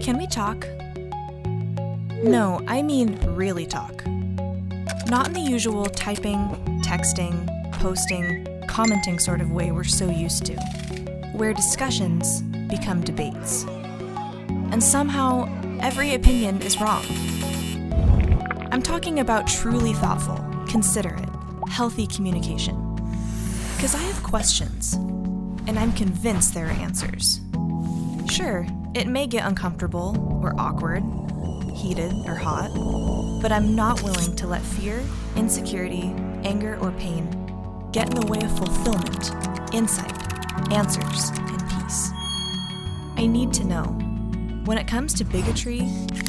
Can we talk? No, I mean really talk. Not in the usual typing, texting, posting, commenting sort of way we're so used to, where discussions become debates. And somehow, every opinion is wrong. I'm talking about truly thoughtful, considerate, healthy communication. Because I have questions, and I'm convinced there are answers. Sure, it may get uncomfortable or awkward, heated or hot, but I'm not willing to let fear, insecurity, anger, or pain get in the way of fulfillment, insight, answers, and peace. I need to know when it comes to bigotry,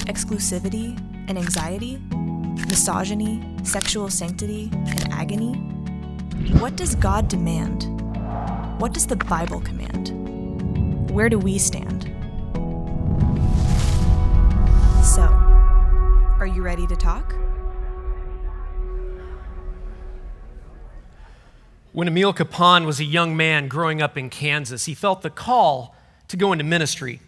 exclusivity, and anxiety, misogyny, sexual sanctity, and agony, what does God demand? What does the Bible command? Where do we stand? You ready to talk? When Emil Kapaun was a young man growing up in Kansas, he felt the call to go into ministry.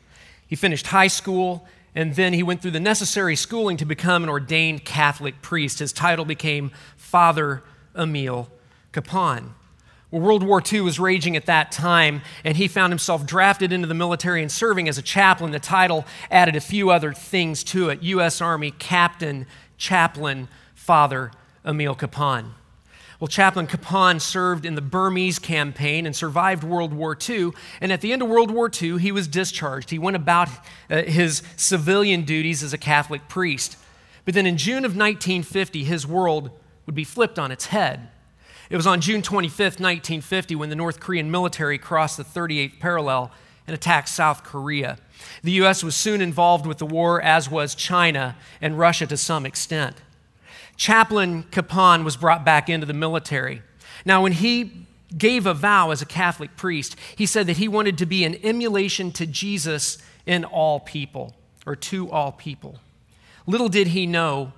He finished high school and then he went through the necessary schooling to become an ordained Catholic priest. His title became Father Emil Kapaun. Well, World War II was raging at that time, and he found himself drafted into the military and serving as a chaplain. The title added a few other things to it U.S. Army Captain, Chaplain, Father Emil Kapaun. Well, Chaplain Kapaun served in the Burmese campaign and survived World War II. And at the end of World War II, he was discharged. He went about uh, his civilian duties as a Catholic priest. But then in June of 1950, his world would be flipped on its head. It was on June 25, 1950, when the North Korean military crossed the 38th parallel and attacked South Korea. The U.S. was soon involved with the war, as was China and Russia to some extent. Chaplain Kapaun was brought back into the military. Now, when he gave a vow as a Catholic priest, he said that he wanted to be an emulation to Jesus in all people, or to all people. Little did he know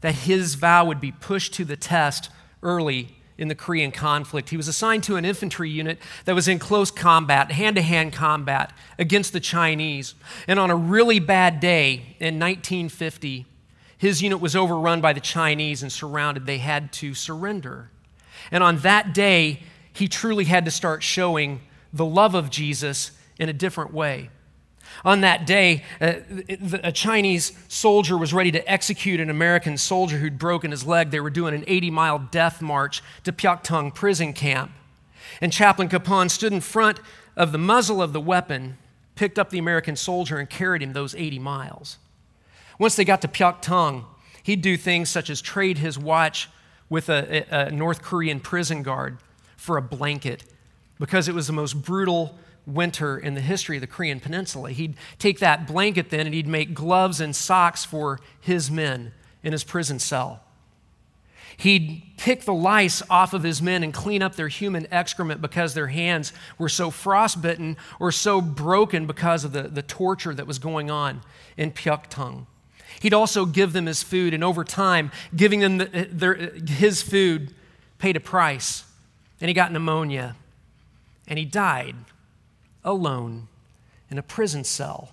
that his vow would be pushed to the test early in the Korean conflict. He was assigned to an infantry unit that was in close combat, hand to hand combat against the Chinese. And on a really bad day in 1950, his unit was overrun by the Chinese and surrounded. They had to surrender. And on that day, he truly had to start showing the love of Jesus in a different way. On that day, uh, a Chinese soldier was ready to execute an American soldier who'd broken his leg. They were doing an 80 mile death march to Pyoktong prison camp. And Chaplain Kapaun stood in front of the muzzle of the weapon, picked up the American soldier, and carried him those 80 miles. Once they got to Pyoktong, he'd do things such as trade his watch with a, a North Korean prison guard for a blanket because it was the most brutal winter in the history of the Korean Peninsula. He'd take that blanket then and he'd make gloves and socks for his men in his prison cell. He'd pick the lice off of his men and clean up their human excrement because their hands were so frostbitten or so broken because of the, the torture that was going on in Pyoktong. He'd also give them his food, and over time, giving them the, their, his food paid a price. And he got pneumonia, and he died alone in a prison cell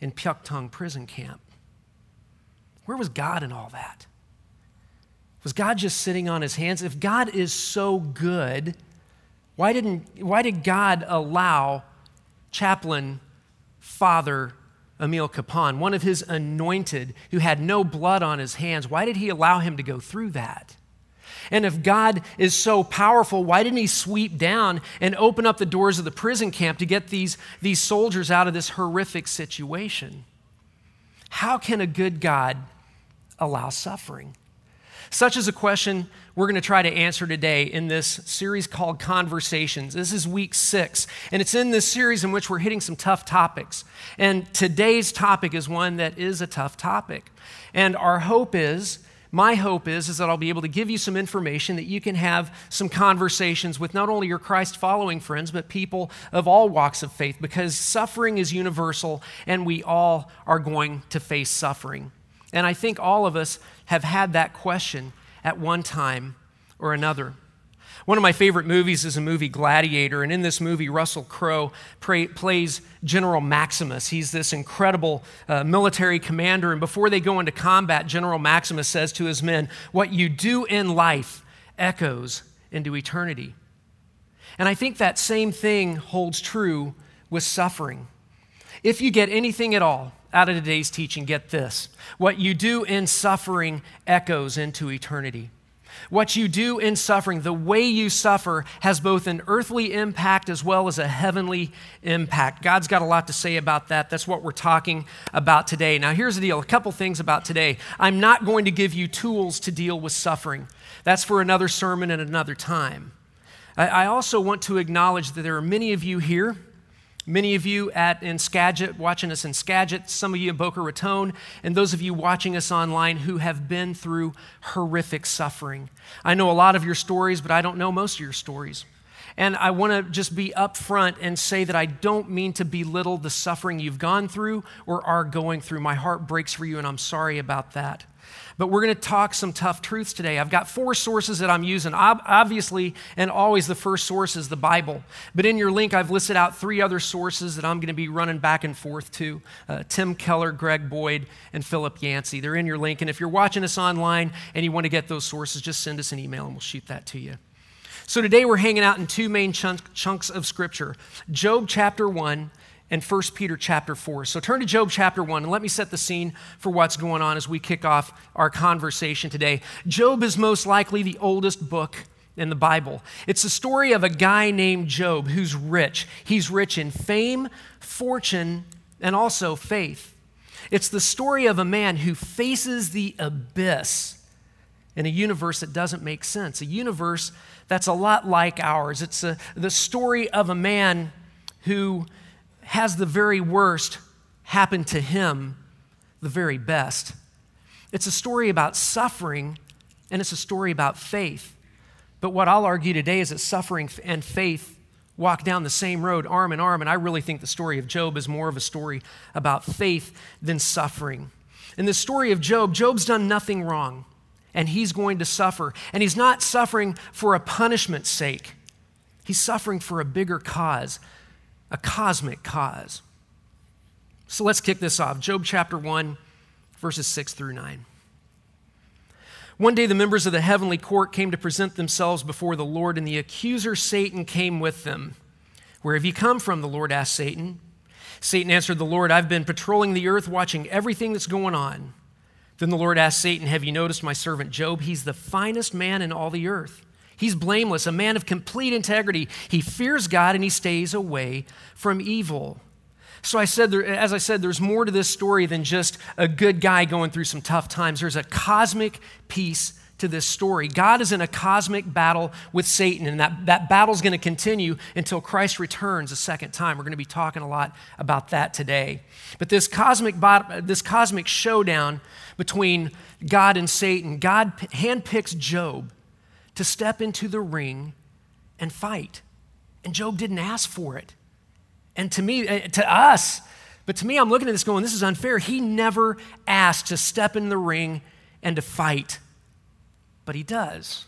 in Pyoktong prison camp. Where was God in all that? Was God just sitting on his hands? If God is so good, why, didn't, why did God allow chaplain Father Emil Kapaun, one of his anointed who had no blood on his hands, why did he allow him to go through that? And if God is so powerful, why didn't He sweep down and open up the doors of the prison camp to get these, these soldiers out of this horrific situation? How can a good God allow suffering? Such is a question we're going to try to answer today in this series called Conversations. This is week six, and it's in this series in which we're hitting some tough topics. And today's topic is one that is a tough topic. And our hope is my hope is, is that I'll be able to give you some information that you can have some conversations with not only your Christ following friends, but people of all walks of faith, because suffering is universal and we all are going to face suffering. And I think all of us have had that question at one time or another. One of my favorite movies is a movie Gladiator, and in this movie, Russell Crowe plays General Maximus. He's this incredible uh, military commander, and before they go into combat, General Maximus says to his men, What you do in life echoes into eternity. And I think that same thing holds true with suffering. If you get anything at all out of today's teaching, get this what you do in suffering echoes into eternity. What you do in suffering, the way you suffer, has both an earthly impact as well as a heavenly impact. God's got a lot to say about that. That's what we're talking about today. Now, here's the deal a couple things about today. I'm not going to give you tools to deal with suffering, that's for another sermon and another time. I also want to acknowledge that there are many of you here Many of you at in Skagit, watching us in Skagit, some of you in Boca Raton, and those of you watching us online who have been through horrific suffering. I know a lot of your stories, but I don't know most of your stories. And I want to just be upfront and say that I don't mean to belittle the suffering you've gone through or are going through. My heart breaks for you, and I'm sorry about that. But we're going to talk some tough truths today. I've got four sources that I'm using. Obviously, and always the first source is the Bible. But in your link, I've listed out three other sources that I'm going to be running back and forth to uh, Tim Keller, Greg Boyd, and Philip Yancey. They're in your link. And if you're watching us online and you want to get those sources, just send us an email and we'll shoot that to you. So today we're hanging out in two main chunk, chunks of Scripture Job chapter 1 and 1 Peter chapter 4. So turn to Job chapter 1 and let me set the scene for what's going on as we kick off our conversation today. Job is most likely the oldest book in the Bible. It's the story of a guy named Job who's rich. He's rich in fame, fortune, and also faith. It's the story of a man who faces the abyss in a universe that doesn't make sense, a universe that's a lot like ours. It's a, the story of a man who has the very worst happen to him the very best. It's a story about suffering and it's a story about faith. But what I'll argue today is that suffering and faith walk down the same road, arm in arm. And I really think the story of Job is more of a story about faith than suffering. In the story of Job, Job's done nothing wrong, and he's going to suffer. And he's not suffering for a punishment's sake, he's suffering for a bigger cause a cosmic cause. So let's kick this off. Job chapter 1, verses 6 through 9. One day, the members of the heavenly court came to present themselves before the Lord, and the accuser Satan came with them. Where have you come from? The Lord asked Satan. Satan answered the Lord, I've been patrolling the earth, watching everything that's going on. Then the Lord asked Satan, Have you noticed my servant Job? He's the finest man in all the earth. He's blameless, a man of complete integrity. He fears God and he stays away from evil. So I said, as I said, there's more to this story than just a good guy going through some tough times. There's a cosmic piece to this story. God is in a cosmic battle with Satan, and that, that battle's going to continue until Christ returns a second time. We're going to be talking a lot about that today. But this cosmic, this cosmic showdown between God and Satan, God handpicks Job to step into the ring and fight. And Job didn't ask for it. And to me, eh, to us, but to me, I'm looking at this going, this is unfair. He never asked to step in the ring and to fight, but he does.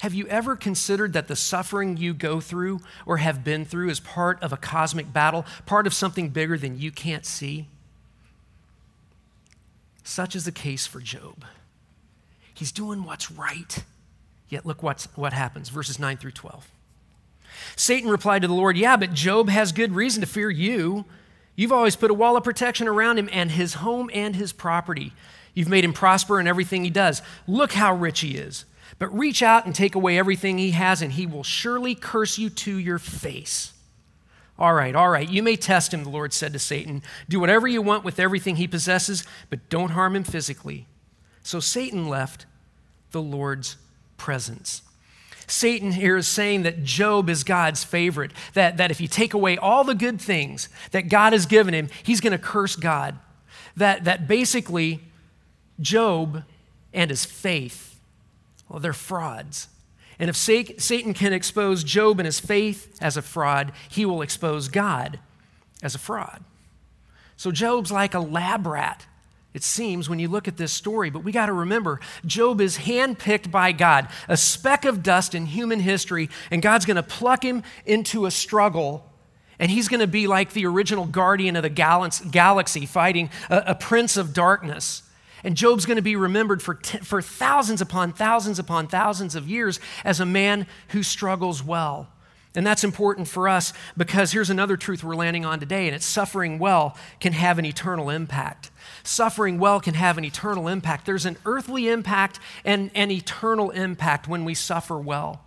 Have you ever considered that the suffering you go through or have been through is part of a cosmic battle, part of something bigger than you can't see? Such is the case for Job. He's doing what's right. Yet look what's, what happens, verses 9 through 12. Satan replied to the Lord, Yeah, but Job has good reason to fear you. You've always put a wall of protection around him and his home and his property. You've made him prosper in everything he does. Look how rich he is. But reach out and take away everything he has, and he will surely curse you to your face. All right, all right, you may test him, the Lord said to Satan. Do whatever you want with everything he possesses, but don't harm him physically. So Satan left the Lord's presence. Satan here is saying that Job is God's favorite, that, that if you take away all the good things that God has given him, he's going to curse God. That, that basically, Job and his faith, well, they're frauds. And if Satan can expose Job and his faith as a fraud, he will expose God as a fraud. So Job's like a lab rat it seems, when you look at this story. But we got to remember Job is handpicked by God, a speck of dust in human history, and God's going to pluck him into a struggle. And he's going to be like the original guardian of the galaxy, fighting a, a prince of darkness. And Job's going to be remembered for, t- for thousands upon thousands upon thousands of years as a man who struggles well. And that's important for us because here's another truth we're landing on today, and it's suffering well can have an eternal impact. Suffering well can have an eternal impact. There's an earthly impact and an eternal impact when we suffer well.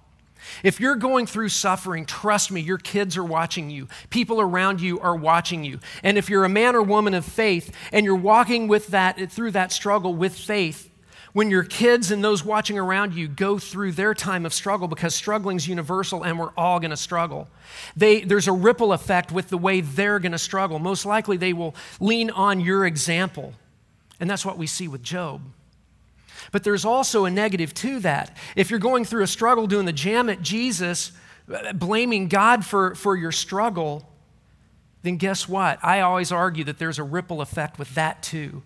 If you're going through suffering, trust me, your kids are watching you. People around you are watching you. And if you're a man or woman of faith and you're walking with that through that struggle with faith, when your kids and those watching around you go through their time of struggle because struggling's universal and we're all going to struggle. They, there's a ripple effect with the way they're going to struggle. Most likely they will lean on your example. And that's what we see with job. But there's also a negative to that. If you're going through a struggle doing the jam at jesus blaming god for, for your struggle then guess what? I always argue that there's a ripple effect with that too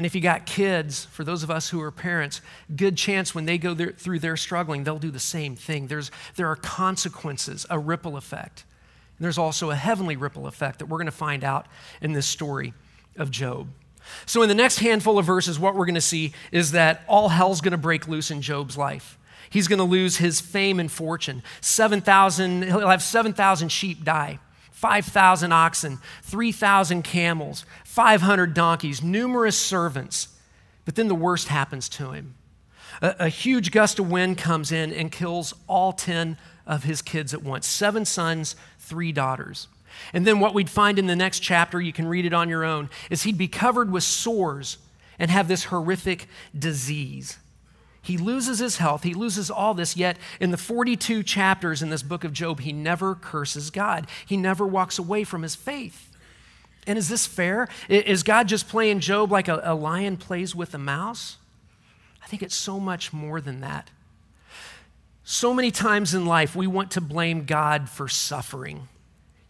and if you got kids, for those of us who are parents, good chance when they go there, through their struggling, they'll do the same thing. There's, there are consequences, a ripple effect. And there's also a heavenly ripple effect that we're going to find out in this story of Job. So, in the next handful of verses, what we're going to see is that all hell's going to break loose in Job's life. He's going to lose his fame and fortune. 7,000, he'll have 7,000 sheep die. 5,000 oxen, 3,000 camels, 500 donkeys, numerous servants. But then the worst happens to him. A, a, huge gust of wind comes in and kills all 10 of his kids at once seven sons, three daughters. And then what we'd find in the next chapter, you can read it on your own, is he'd be covered with sores and have this horrific disease. He loses his health, he loses all this, yet in the 42 chapters in this book of Job, he never curses God. He never walks away from his faith. And is this fair? Is God just playing Job like a, a lion plays with a mouse? I think it's so much more than that. So many times in life, we want to blame God for suffering,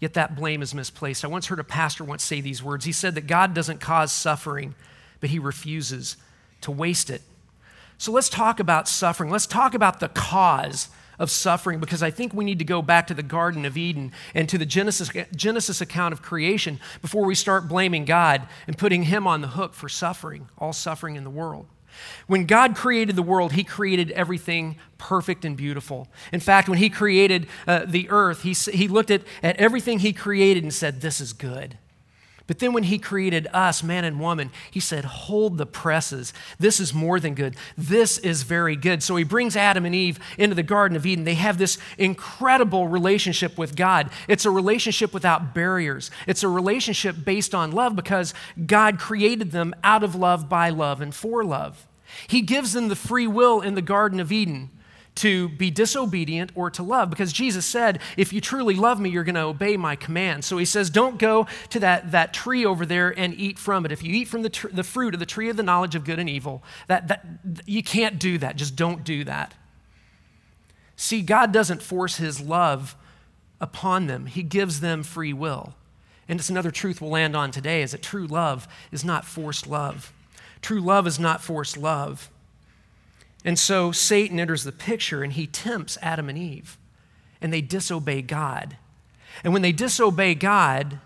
yet that blame is misplaced. I once heard a pastor once say these words. He said that God doesn't cause suffering, but he refuses to waste it. So let's talk about suffering. Let's talk about the cause of suffering because I think we need to go back to the Garden of Eden and to the Genesis, Genesis account of creation before we start blaming God and putting Him on the hook for suffering, all suffering in the world. When God created the world, He created everything perfect and beautiful. In fact, when He created uh, the earth, he, he looked at, at everything He created and said, This is good. But then when he created us, man and woman, he said, Hold the presses. This is more than good. This is very good. So he brings Adam and Eve into the Garden of Eden. They have this incredible relationship with God. It's a relationship without barriers, it's a relationship based on love because God created them out of love, by love, and for love. He gives them the free will in the Garden of Eden to be disobedient or to love because Jesus said, If you truly love me, you're going to obey my command. So he says, Don't go to that, that tree over there and eat from it. If you eat from the, tr- the fruit of the tree of the knowledge of good and evil, that, that, you can't do that. Just don't do that. See, God doesn't force his love upon them, he gives them free will. And it's another truth we'll land on today is that true love is not forced love. True love is not forced love. And so Satan enters the picture and he tempts Adam and Eve, and they disobey God. And when they disobey God,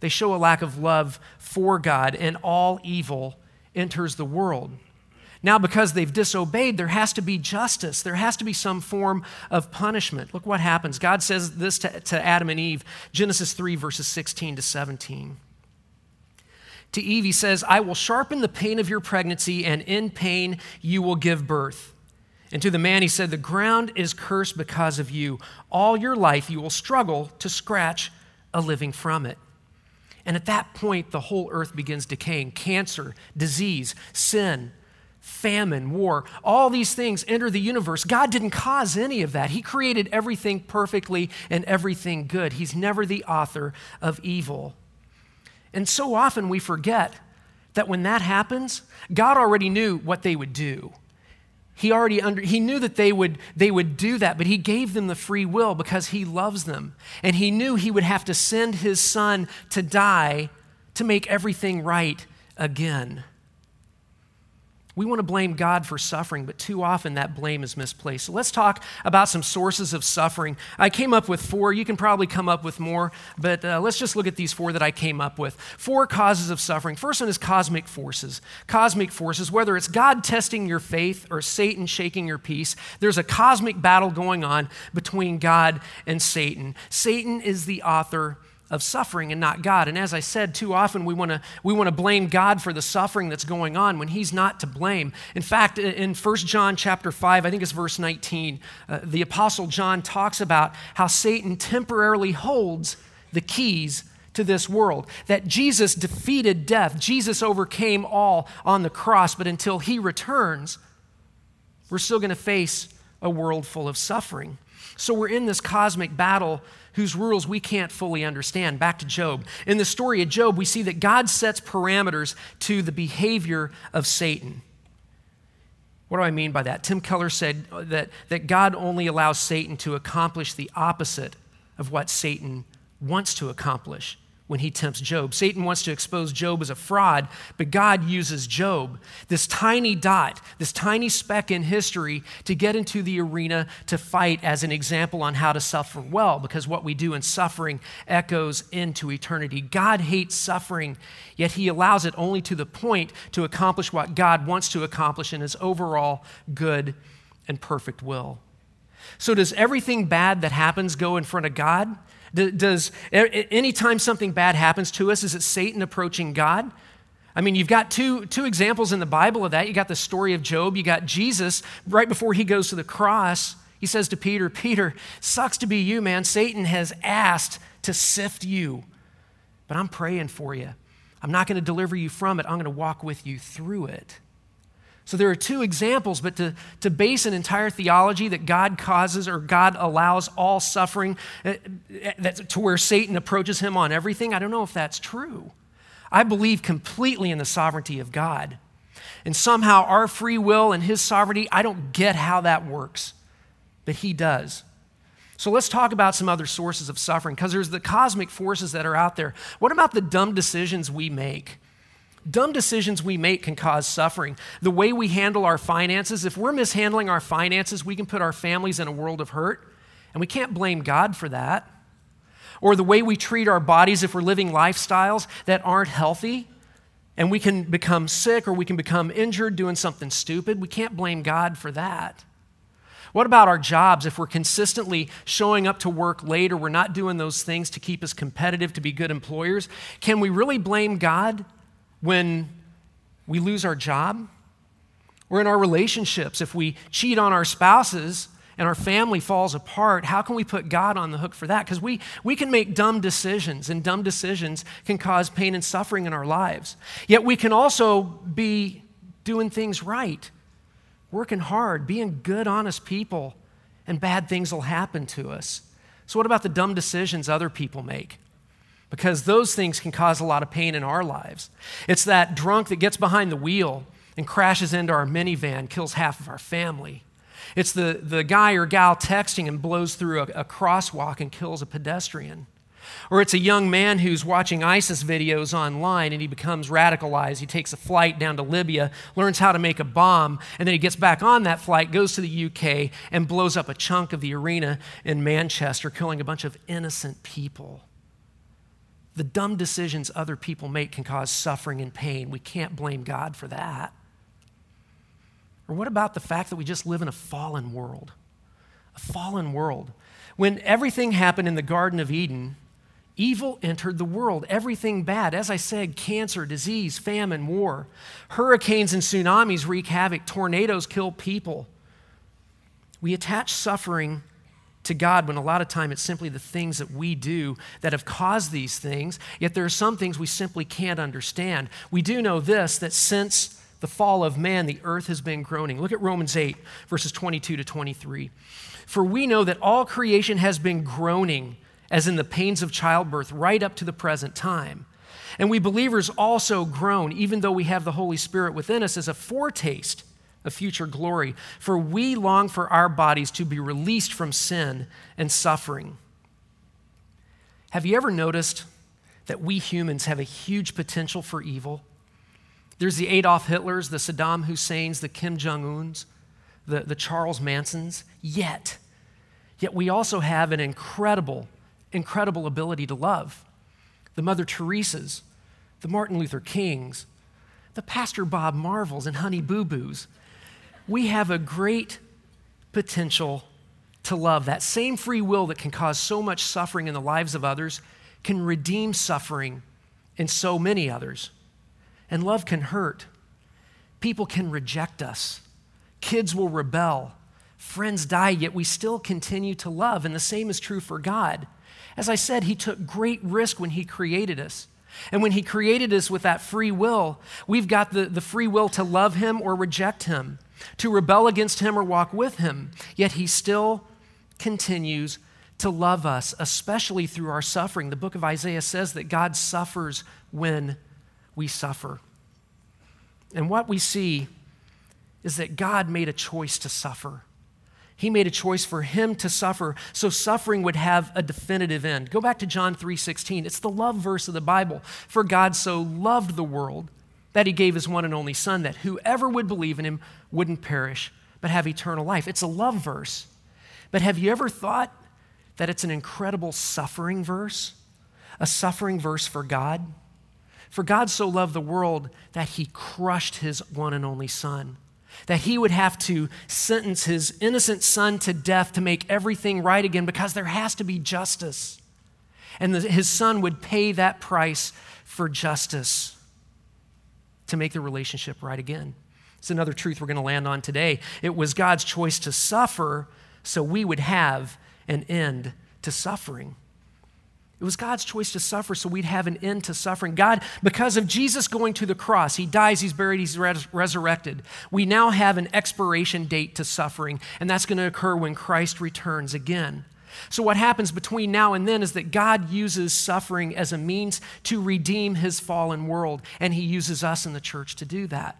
they show a lack of love for God, and all evil enters the world. Now, because they've disobeyed, there has to be justice. There has to be some form of punishment. Look what happens. God says this to, to Adam and Eve, Genesis 3, verses 16 to 17. To Eve, he says, I will sharpen the pain of your pregnancy, and in pain you will give birth. And to the man, he said, The ground is cursed because of you. All your life you will struggle to scratch a living from it. And at that point, the whole earth begins decaying. Cancer, disease, sin, famine, war, all these things enter the universe. God didn't cause any of that. He created everything perfectly and everything good. He's never the author of evil. And so often we forget that when that happens, God already knew what they would do. He already under, he knew that they would, they would do that, but he gave them the free will because he loves them. And he knew he would have to send his son to die to make everything right again. We want to blame God for suffering, but too often that blame is misplaced. So let's talk about some sources of suffering. I came up with four. You can probably come up with more, but uh, let's just look at these four that I came up with. Four causes of suffering. First one is cosmic forces. Cosmic forces, whether it's God testing your faith or Satan shaking your peace, there's a cosmic battle going on between God and Satan. Satan is the author of suffering and not God. And as I said, too often we want to we want to blame God for the suffering that's going on when he's not to blame. In fact, in 1 John chapter 5, I think it's verse 19, uh, the apostle John talks about how Satan temporarily holds the keys to this world. That Jesus defeated death. Jesus overcame all on the cross, but until he returns, we're still going to face a world full of suffering. So we're in this cosmic battle whose rules we can't fully understand. Back to Job. In the story of Job, we see that God sets parameters to the behavior of Satan. What do I mean by that? Tim Keller said that, that God only allows Satan to accomplish the opposite of what Satan wants to accomplish when he tempts Job. Satan wants to expose Job as a fraud, but God uses Job, this tiny dot, this tiny speck in history, to get into the arena to fight as an example on how to suffer well, because what we do in suffering echoes into eternity. God hates suffering, yet he allows it only to the point to accomplish what God wants to accomplish in his overall good and perfect will. So, does everything bad that happens go in front of God? Does anytime something bad happens to us, is it Satan approaching God? I mean, you've got two, two examples in the Bible of that. You got the story of Job, you got Jesus right before he goes to the cross. He says to Peter, Peter, sucks to be you, man. Satan has asked to sift you, but I'm praying for you. I'm not going to deliver you from it, I'm going to walk with you through it. So there are two examples, but to, to base an entire theology that God causes or God allows all suffering uh, that, to where Satan approaches him on everything, I don't know if that's true. I believe completely in the sovereignty of God. And somehow our free will and his sovereignty, I don't get how that works, but he does. So let's talk about some other sources of suffering because there's the cosmic forces that are out there. What about the dumb decisions we make? Dumb decisions we make can cause suffering. The way we handle our finances, if we're mishandling our finances, we can put our families in a world of hurt, and we can't blame God for that. Or the way we treat our bodies if we're living lifestyles that aren't healthy, and we can become sick or we can become injured doing something stupid, we can't blame God for that. What about our jobs? If we're consistently showing up to work late or we're not doing those things to keep us competitive, to be good employers, can we really blame God when we lose our job, or in our relationships, if we cheat on our spouses and our family falls apart, how can we put God on the hook for that? Because we, we can make dumb decisions, and dumb decisions can cause pain and suffering in our lives. Yet we can also be doing things right, working hard, being good, honest people, and bad things will happen to us. So, what about the dumb decisions other people make? Because those things can cause a lot of pain in our lives. It's that drunk that gets behind the wheel and crashes into our minivan, kills half of our family. It's the, the guy or gal texting and blows through a, a crosswalk and kills a pedestrian. Or it's a young man who's watching ISIS videos online and he becomes radicalized. He takes a flight down to Libya, learns how to make a bomb, and then he gets back on that flight, goes to the UK, and blows up a chunk of the arena in Manchester, killing a bunch of innocent people. The dumb decisions other people make can cause suffering and pain. We can't blame God for that. Or what about the fact that we just live in a fallen world? A fallen world. When everything happened in the Garden of Eden, evil entered the world. Everything bad. As I said, cancer, disease, famine, war. Hurricanes and tsunamis wreak havoc. Tornadoes kill people. We attach suffering to God when a lot of time it's simply the things that we do that have caused these things, yet there are some things we simply can't understand. We do know this that since the fall of man, the earth has been groaning. Look at Romans 8, verses 22 to 23. For we know that all creation has been groaning, as in the pains of childbirth, right up to the present time. And we believers also groan, even though we have the Holy Spirit within us, as a foretaste a future glory. For we long for our bodies to be released from sin and suffering. Have you ever noticed that we humans have a huge potential for evil? There's the Adolf Hitlers, the Saddam Husseins, the Kim Jong Uns, the, the Charles Mansons. Yet, yet we also have an incredible, incredible ability to love. The Mother Teresa's, the Martin Luther Kings, the Pastor Bob Marvels and Honey Boo Boos. We have a great potential to love. That same free will that can cause so much suffering in the lives of others can redeem suffering in so many others. And love can hurt. People can reject us. Kids will rebel. Friends die, yet we still continue to love. And the same is true for God. As I said, He took great risk when He created us. And when He created us with that free will, we've got the, the free will to love Him or reject Him, to rebel against Him or walk with Him. Yet He still continues to love us, especially through our suffering. The book of Isaiah says that God suffers when we suffer. And what we see is that God made a choice to suffer. He made a choice for him to suffer so suffering would have a definitive end. Go back to John 3:16. It's the love verse of the Bible. For God so loved the world that he gave his one and only son that whoever would believe in him wouldn't perish but have eternal life. It's a love verse. But have you ever thought that it's an incredible suffering verse? A suffering verse for God? For God so loved the world that he crushed his one and only son that he would have to sentence his innocent son to death to make everything right again because there has to be justice. And the, his son would pay that price for justice to make the relationship right again. It's another truth we're going to land on today. It was God's choice to suffer so we would have an end to suffering. It was God's choice to suffer so we'd have an end to suffering. God, because of Jesus going to the cross, he dies, he's buried, he's res- resurrected. We now have an expiration date to suffering, and that's going to occur when Christ returns again. So, what happens between now and then is that God uses suffering as a means to redeem his fallen world, and he uses us in the church to do that.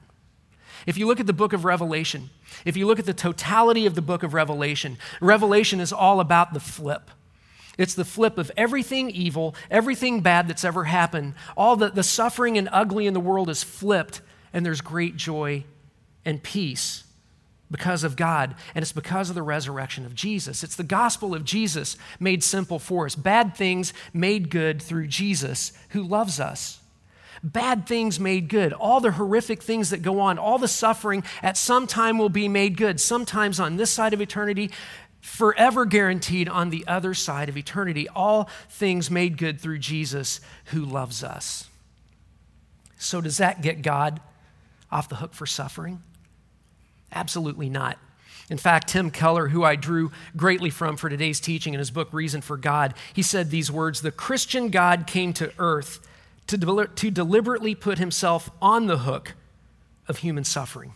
If you look at the book of Revelation, if you look at the totality of the book of Revelation, Revelation is all about the flip. It's the flip of everything evil, everything bad that's ever happened. All the, the suffering and ugly in the world is flipped, and there's great joy and peace because of God, and it's because of the resurrection of Jesus. It's the gospel of Jesus made simple for us. Bad things made good through Jesus who loves us. Bad things made good. All the horrific things that go on, all the suffering at some time will be made good. Sometimes on this side of eternity, forever guaranteed on the other side of eternity. All things made good through Jesus who loves us. So, does that get God off the hook for suffering? Absolutely not. In fact, Tim Keller, who I drew greatly from for today's teaching in his book, Reason for God, he said these words The Christian God came to earth to, del- to deliberately put himself on the hook of human suffering.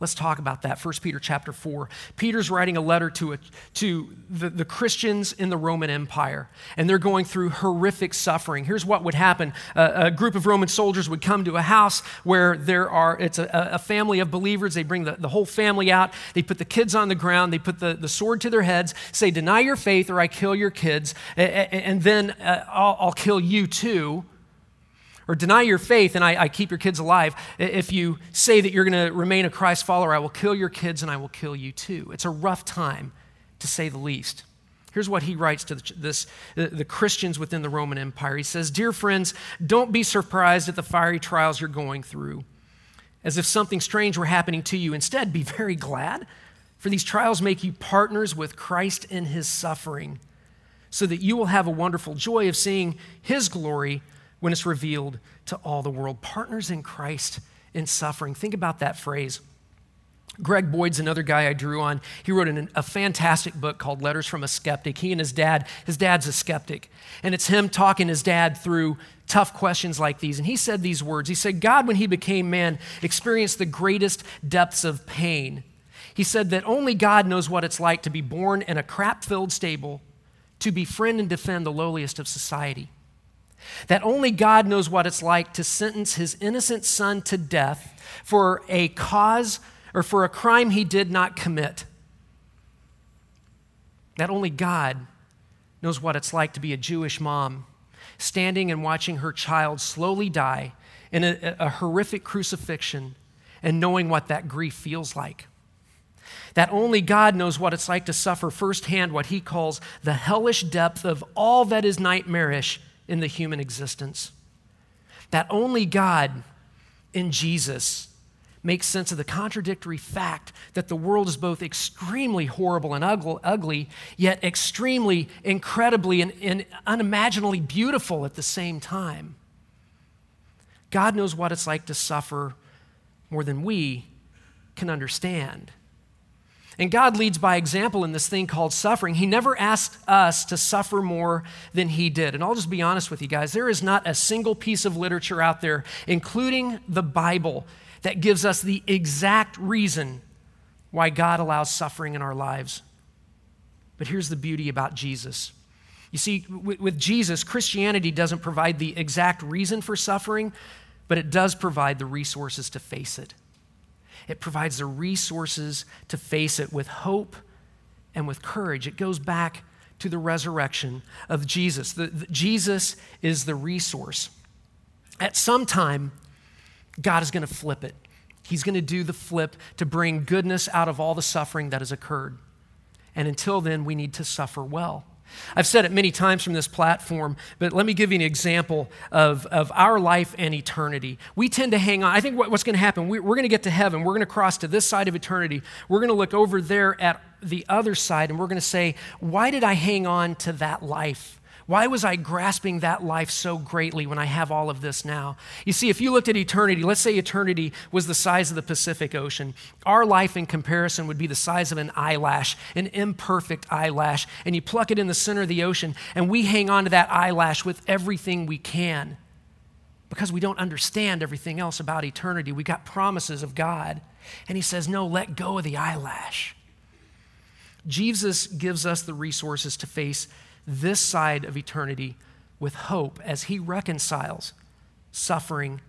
Let's talk about that. 1 Peter chapter 4. Peter's writing a letter to, a, to the, the Christians in the Roman Empire, and they're going through horrific suffering. Here's what would happen a, a group of Roman soldiers would come to a house where there are, it's a, a family of believers. They bring the, the whole family out. They put the kids on the ground. They put the, the sword to their heads, say, Deny your faith or I kill your kids, and, and then uh, I'll, I'll kill you too or deny your faith and I, I, keep your kids alive. If you say that you're going to remain a Christ follower, I will kill your kids and I will kill you too. It's a rough time, to say the least. Here's what he writes to this, the Christians within the Roman Empire. He says, Dear friends, don't be surprised at the fiery trials you're going through, as if something strange were happening to you. Instead, be very glad, for these trials make you partners with Christ in his suffering, so that you will have a wonderful joy of seeing his glory when it's revealed to all the world. Partners in Christ in suffering. Think about that phrase. Greg Boyd's another guy I drew on. He wrote an, a fantastic book called Letters from a Skeptic. He and his dad, his dad's a skeptic. And it's him talking his dad through tough questions like these. And he said these words He said, God, when he became man, experienced the greatest depths of pain. He said that only God knows what it's like to be born in a crap filled stable, to befriend and defend the lowliest of society. That only God knows what it's like to sentence his innocent son to death for a cause or for a crime he did not commit. That only God knows what it's like to be a Jewish mom standing and watching her child slowly die in a, a horrific crucifixion and knowing what that grief feels like. That only God knows what it's like to suffer firsthand what he calls the hellish depth of all that is nightmarish in the human existence. That only God in Jesus makes sense of the contradictory fact that the world is both extremely horrible and ugly, yet extremely, incredibly, and, and unimaginably beautiful at the same time. God knows what it's like to suffer more than we can understand. And God leads by example in this thing called suffering. He never asked us to suffer more than He did. And I'll just be honest with you guys there is not a single piece of literature out there, including the Bible, that gives us the exact reason why God allows suffering in our lives. But here's the beauty about Jesus. You see, with, Jesus, Christianity doesn't provide the exact reason for suffering, but it does provide the resources to face it. It provides the resources to face it with hope and with courage. It goes back to the resurrection of Jesus. The, the, Jesus is the resource. At some time, God is going to flip it. He's going to do the flip to bring goodness out of all the suffering that has occurred. And until then, we need to suffer well. I've said it many times from this platform, but let me give you an example of, of our life and eternity. We tend to hang on. I think what, what's going to happen, we, we're going to get to heaven. We're going to cross to this side of eternity. We're going to look over there at the other side, and we're going to say, Why did I hang on to that life? Why was I grasping that life so greatly when I have all of this now? You see, if you looked at eternity, let's say eternity was the size of the Pacific Ocean, our life in comparison would be the size of an eyelash, an imperfect eyelash, and you pluck it in the center of the ocean, and we hang on to that eyelash with everything we can because we don't understand everything else about eternity. We got promises of God. And He says, No, let go of the eyelash. Jesus gives us the resources to face this side of eternity with hope as he reconciles suffering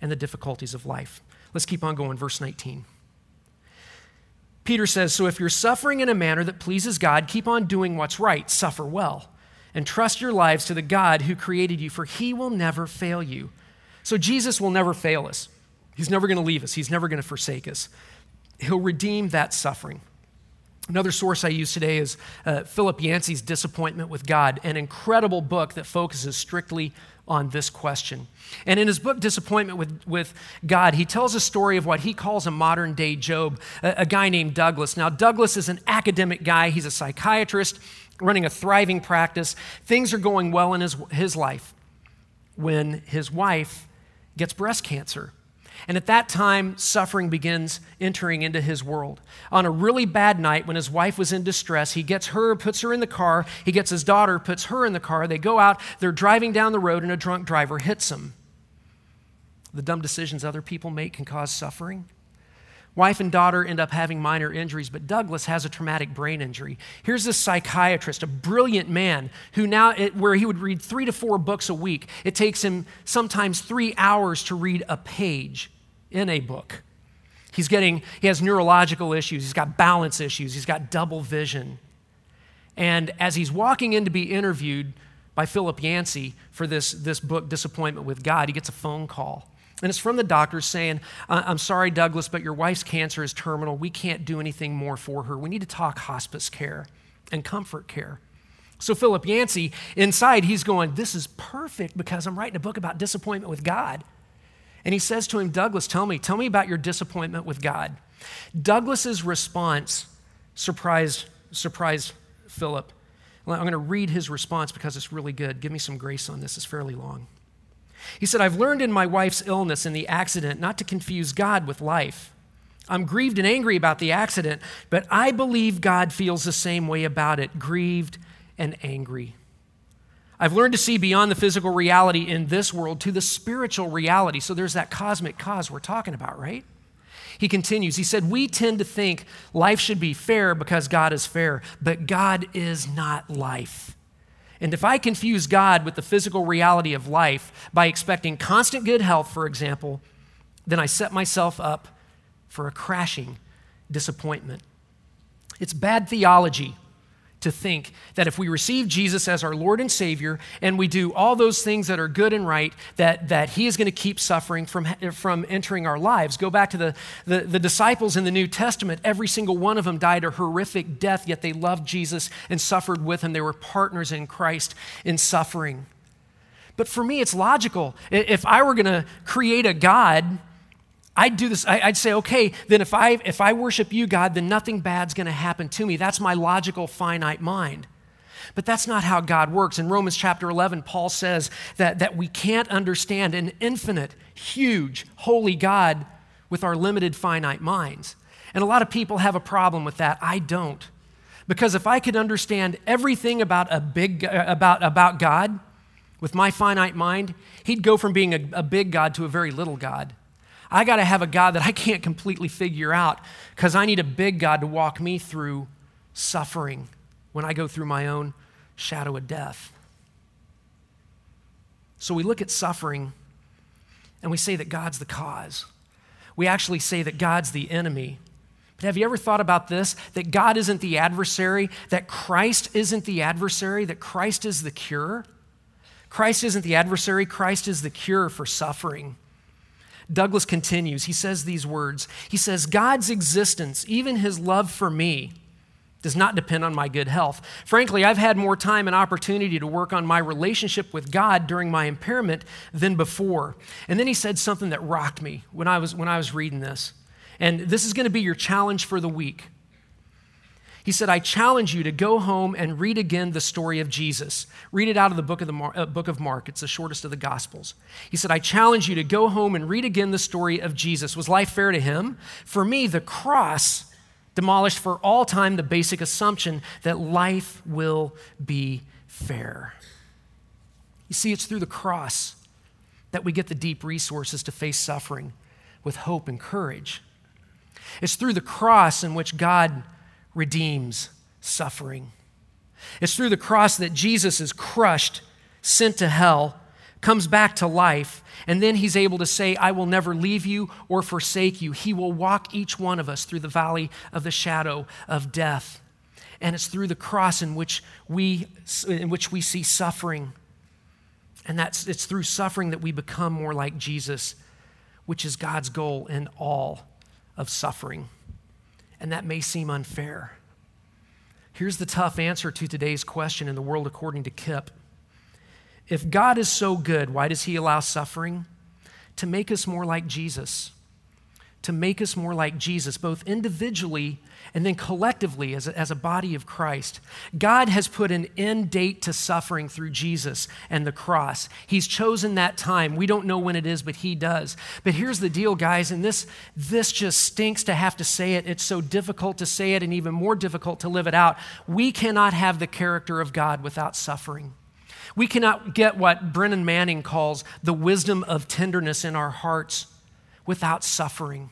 and the difficulties of life. Let's keep on going, verse 19. Peter says, So if you're suffering in a manner that pleases God, keep on doing what's right, suffer well, and trust your lives to the God who created you, for he will never fail you. So Jesus will never fail us. He's never going to leave us, he's never going to forsake us. He'll redeem that suffering. Another source I use today is uh, Philip Yancey's Disappointment with God, an incredible book that focuses strictly on this question. And in his book, Disappointment with, with God, he tells a story of what he calls a modern day Job, a, a guy named Douglas. Now, Douglas is an academic guy, he's a psychiatrist running a thriving practice. Things are going well in his, his life when his wife gets breast cancer. And at that time, suffering begins entering into his world. On a really bad night, when his wife was in distress, he gets her, puts her in the car. He gets his daughter, puts her in the car. They go out, they're driving down the road, and a drunk driver hits them. The dumb decisions other people make can cause suffering. Wife and daughter end up having minor injuries, but Douglas has a traumatic brain injury. Here's this psychiatrist, a brilliant man, who now, where he would read three to four books a week, it takes him sometimes three hours to read a page in a book. He's getting, he has neurological issues, he's got balance issues, he's got double vision. And as he's walking in to be interviewed by Philip Yancey for this, this book, Disappointment with God, he gets a phone call. And it's from the doctor saying, I'm sorry, Douglas, but your wife's cancer is terminal. We can't do anything more for her. We need to talk hospice care and comfort care. So, Philip Yancey, inside, he's going, This is perfect because I'm writing a book about disappointment with God. And he says to him, Douglas, tell me, tell me about your disappointment with God. Douglas's response surprised, surprised Philip. I'm going to read his response because it's really good. Give me some grace on this, it's fairly long. He said, I've learned in my wife's illness and the accident not to confuse God with life. I'm grieved and angry about the accident, but I believe God feels the same way about it grieved and angry. I've learned to see beyond the physical reality in this world to the spiritual reality. So there's that cosmic cause we're talking about, right? He continues, he said, We tend to think life should be fair because God is fair, but God is not life. And if I confuse God with the physical reality of life by expecting constant good health, for example, then I set myself up for a crashing disappointment. It's bad theology to think that if we receive Jesus as our Lord and Savior and we do all those things that are good and right, that, that He is going to keep suffering from, from entering our lives. Go back to the, the, the disciples in the New Testament. Every single one of them died a horrific death, yet they loved Jesus and suffered with Him. They were partners in Christ in suffering. But for me, it's logical. If I were going to create a God, I'd do this. I'd say, okay, then if I, if I worship you, God, then nothing bad's going to happen to me. That's my logical, finite mind. But that's not how God works. In Romans chapter 11, Paul says that, that we can't understand an infinite, huge, holy God with our limited, finite minds. And a lot of people have a problem with that. I don't. Because if I could understand everything about, a big, uh, about, about God with my finite mind, he'd go from being a, a big God to a very little God. I got to have a God that I can't completely figure out because I need a big God to walk me through suffering when I go through my own shadow of death. So we look at suffering and we say that God's the cause. We actually say that God's the enemy. But have you ever thought about this? That God isn't the adversary, that Christ isn't the adversary, that Christ is the cure? Christ isn't the adversary, Christ is the cure for suffering. Douglas continues. He says these words He says, God's existence, even his love for me, does not depend on my good health. Frankly, I've had more time and opportunity to work on my relationship with God during my impairment than before. And then he said something that rocked me when I was, when I was reading this. And this is going to be your challenge for the week. He said, I challenge you to go home and read again the story of Jesus. Read it out of the book of, the Mar- uh, book of Mark. It's the shortest of the Gospels. He said, I challenge you to go home and read again the story of Jesus. Was life fair to him? For me, the cross demolished for all time the basic assumption that life will be fair. You see, it's through the cross that we get the deep resources to face suffering with hope and courage. It's through the cross in which God redeems suffering. It's through the cross that Jesus is crushed, sent to hell, comes back to life, and then he's able to say, I will never leave you or forsake you. He will walk each one of us through the valley of the shadow of death. And it's through the cross in which we, in which we see suffering. And that's, it's through suffering that we become more like Jesus, which is God's goal in all of suffering and that may seem unfair. Here's the tough answer to today's question in the world according to Kip. If God is so good, why does he allow suffering? To make us more like Jesus to make us more like Jesus, both individually and then collectively as a, as a body of Christ. God has put an end date to suffering through Jesus and the cross. He's chosen that time. We don't know when it is, but He does. But here's the deal, guys, and this, this just stinks to have to say it. It's so difficult to say it and even more difficult to live it out. We cannot have the character of God without suffering. We cannot get what Brennan Manning calls the wisdom of tenderness in our hearts without suffering.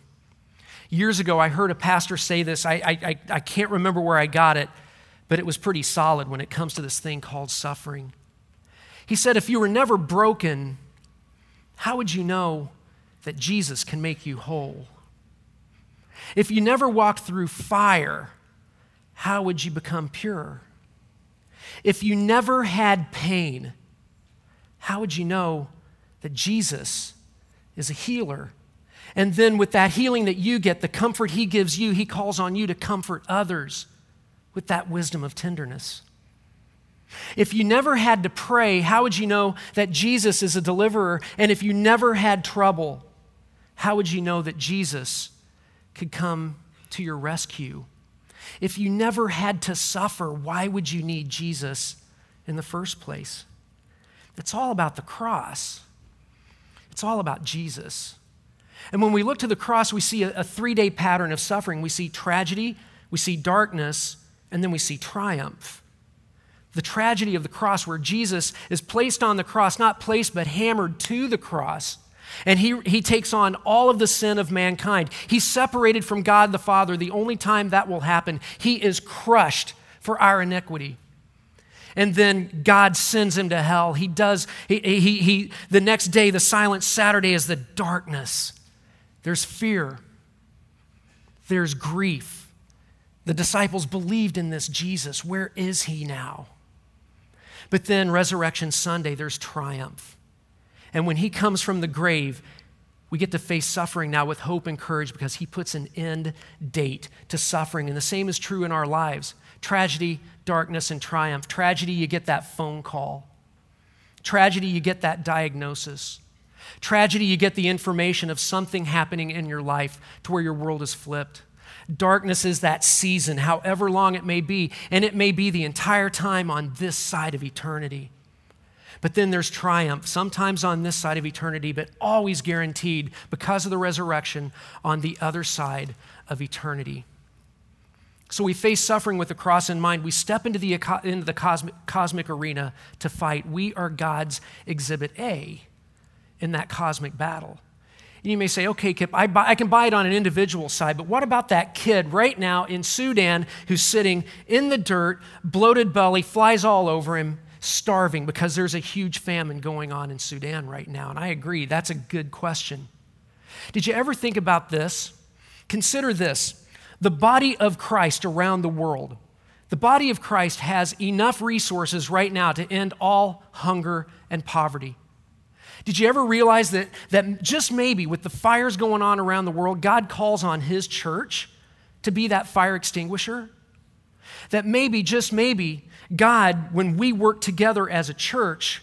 Years ago, I heard a pastor say this. I, I, I can't remember where I got it, but it was pretty solid when it comes to this thing called suffering. He said, If you were never broken, how would you know that Jesus can make you whole? If you never walked through fire, how would you become pure? If you never had pain, how would you know that Jesus is a healer and then, with that healing that you get, the comfort He gives you, He calls on you to comfort others with that wisdom of tenderness. If you never had to pray, how would you know that Jesus is a deliverer? And if you never had trouble, how would you know that Jesus could come to your rescue? If you never had to suffer, why would you need Jesus in the first place? It's all about the cross, it's all about Jesus. And when we look to the cross, we see a, a three day pattern of suffering. We see tragedy, we see darkness, and then we see triumph. The tragedy of the cross, where Jesus is placed on the cross, not placed, but hammered to the cross. And he, he takes on all of the sin of mankind. He's separated from God the Father. The only time that will happen, he is crushed for our iniquity. And then God sends him to hell. He does, he, he, he, the next day, the silent Saturday is the darkness there's fear, there's grief, The disciples believed in this Jesus. Where is he now? But then, Resurrection Sunday, there's triumph. And when he comes from the grave, we get to face suffering now with hope and courage because he puts an end date to suffering. And the same is true in our lives tragedy, darkness, and triumph. Tragedy, you get that phone call. Tragedy, you get that diagnosis. Tragedy, you get the information of something happening in your life to where your world is flipped. Darkness is that season, however long it may be, and it may be the entire time on this side of eternity. But then there's triumph, sometimes on this side of eternity, but always guaranteed because of the resurrection on the other side of eternity. So we face suffering with the cross in mind. We step into the, into the cosmic, cosmic arena to fight. We are God's exhibit A in that cosmic battle. And you may say, okay, Kip, I, buy, I can buy it on an individual side, but what about that kid right now in Sudan who's sitting in the dirt, bloated belly, flies all over him, starving because there's a huge famine going on in Sudan right now? And I agree, that's a good question. Did you ever think about this? Consider this the body of Christ around the world. The body of Christ has enough resources right now to end all hunger and poverty. Did you ever realize that, that just maybe with the fires going on around the world, God calls on His church to be that fire extinguisher? That maybe, just maybe, God, when we work together as a church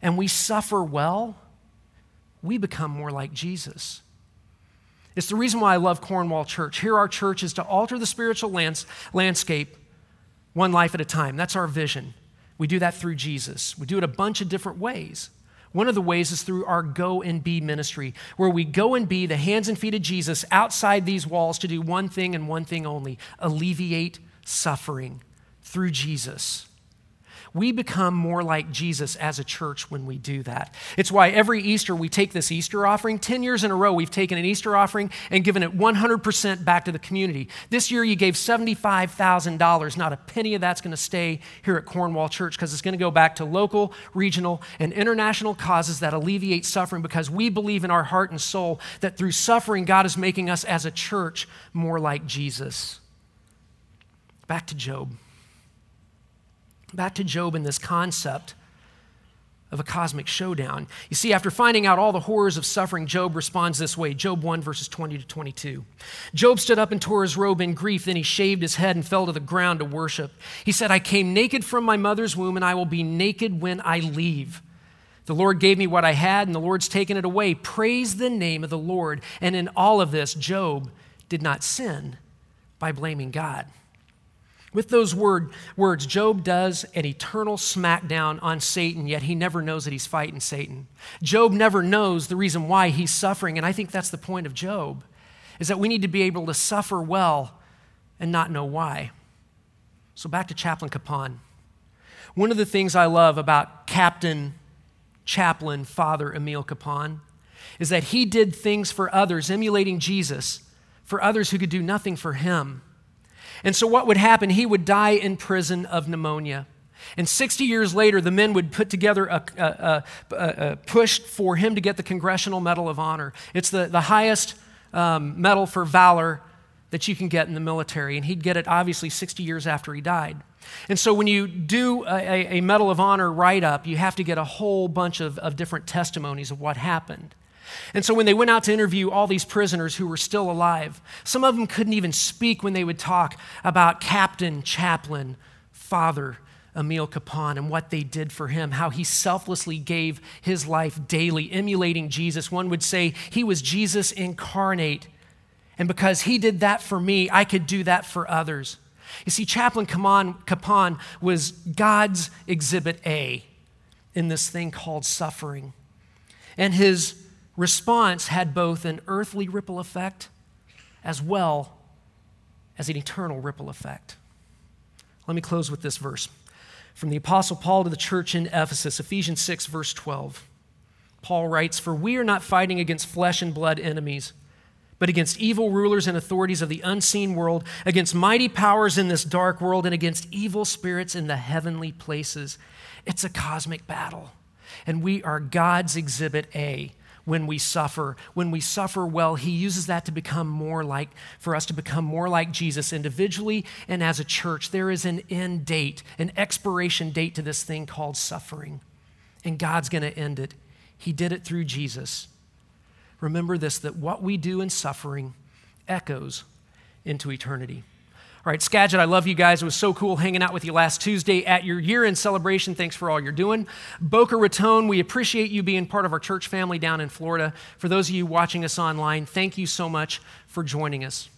and we suffer well, we become more like Jesus. It's the reason why I love Cornwall Church. Here, our church is to alter the spiritual lands, landscape one life at a time. That's our vision. We do that through Jesus. We do it a bunch of different ways. One of the ways is through our Go and Be ministry, where we go and be the hands and feet of Jesus outside these walls to do one thing and one thing only alleviate suffering through Jesus. We become more like Jesus as a church when we do that. It's why every Easter we take this Easter offering. 10 years in a row, we've taken an Easter offering and given it 100% back to the community. This year, you gave $75,000. Not a penny of that's going to stay here at Cornwall Church because it's going to go back to local, regional, and international causes that alleviate suffering because we believe in our heart and soul that through suffering, God is making us as a church more like Jesus. Back to Job. Back to Job and this concept of a cosmic showdown. You see, after finding out all the horrors of suffering, Job responds this way Job 1, verses 20 to 22. Job stood up and tore his robe in grief. Then he shaved his head and fell to the ground to worship. He said, I came naked from my mother's womb, and I will be naked when I leave. The Lord gave me what I had, and the Lord's taken it away. Praise the name of the Lord. And in all of this, Job did not sin by blaming God. With those word, words, Job does an eternal smackdown on Satan, yet he never knows that he's fighting Satan. Job never knows the reason why he's suffering, and I think that's the point of Job, is that we need to be able to suffer well and not know why. So back to Chaplain Kapaun. One of the things I love about Captain Chaplain Father Emil Kapaun is that he did things for others, emulating Jesus, for others who could do nothing for him. And so, what would happen? He would die in prison of pneumonia. And 60 years later, the men would put together a, a, a, a push for him to get the Congressional Medal of Honor. It's the, the highest um, medal for valor that you can get in the military. And he'd get it obviously 60 years after he died. And so when you do a, a Medal of Honor write up, you have to get a whole bunch of, of different testimonies of what happened. And so when they went out to interview all these prisoners who were still alive, some of them couldn't even speak when they would talk about Captain, Chaplain, Father Emil Kapaun and what they did for him, how he selflessly gave his life daily, emulating Jesus. One would say he was Jesus incarnate. And because he did that for me, I could do that for others. You see, Chaplain Kapaun was God's exhibit A in this thing called suffering. And his response had both an earthly ripple effect as well as an eternal ripple effect. Let me close with this verse from the Apostle Paul to the church in Ephesus, Ephesians 6, verse 12. Paul writes, For we are not fighting against flesh and blood enemies, but against evil rulers and authorities of the unseen world, against mighty powers in this dark world, and against evil spirits in the heavenly places. It's a cosmic battle, and we are God's exhibit A when we suffer. When we suffer well, He uses that to become more like, for us to become more like Jesus individually and as a church. There is an end date, an expiration date to this thing called suffering. And God's going to end it. He did it through Jesus. Remember this that what we do in suffering echoes into eternity. All right, Skagit, I love you guys. It was so cool hanging out with you last Tuesday at your year end celebration. Thanks for all you're doing. Boca Raton, we appreciate you being part of our church family down in Florida. For those of you watching us online, thank you so much for joining us.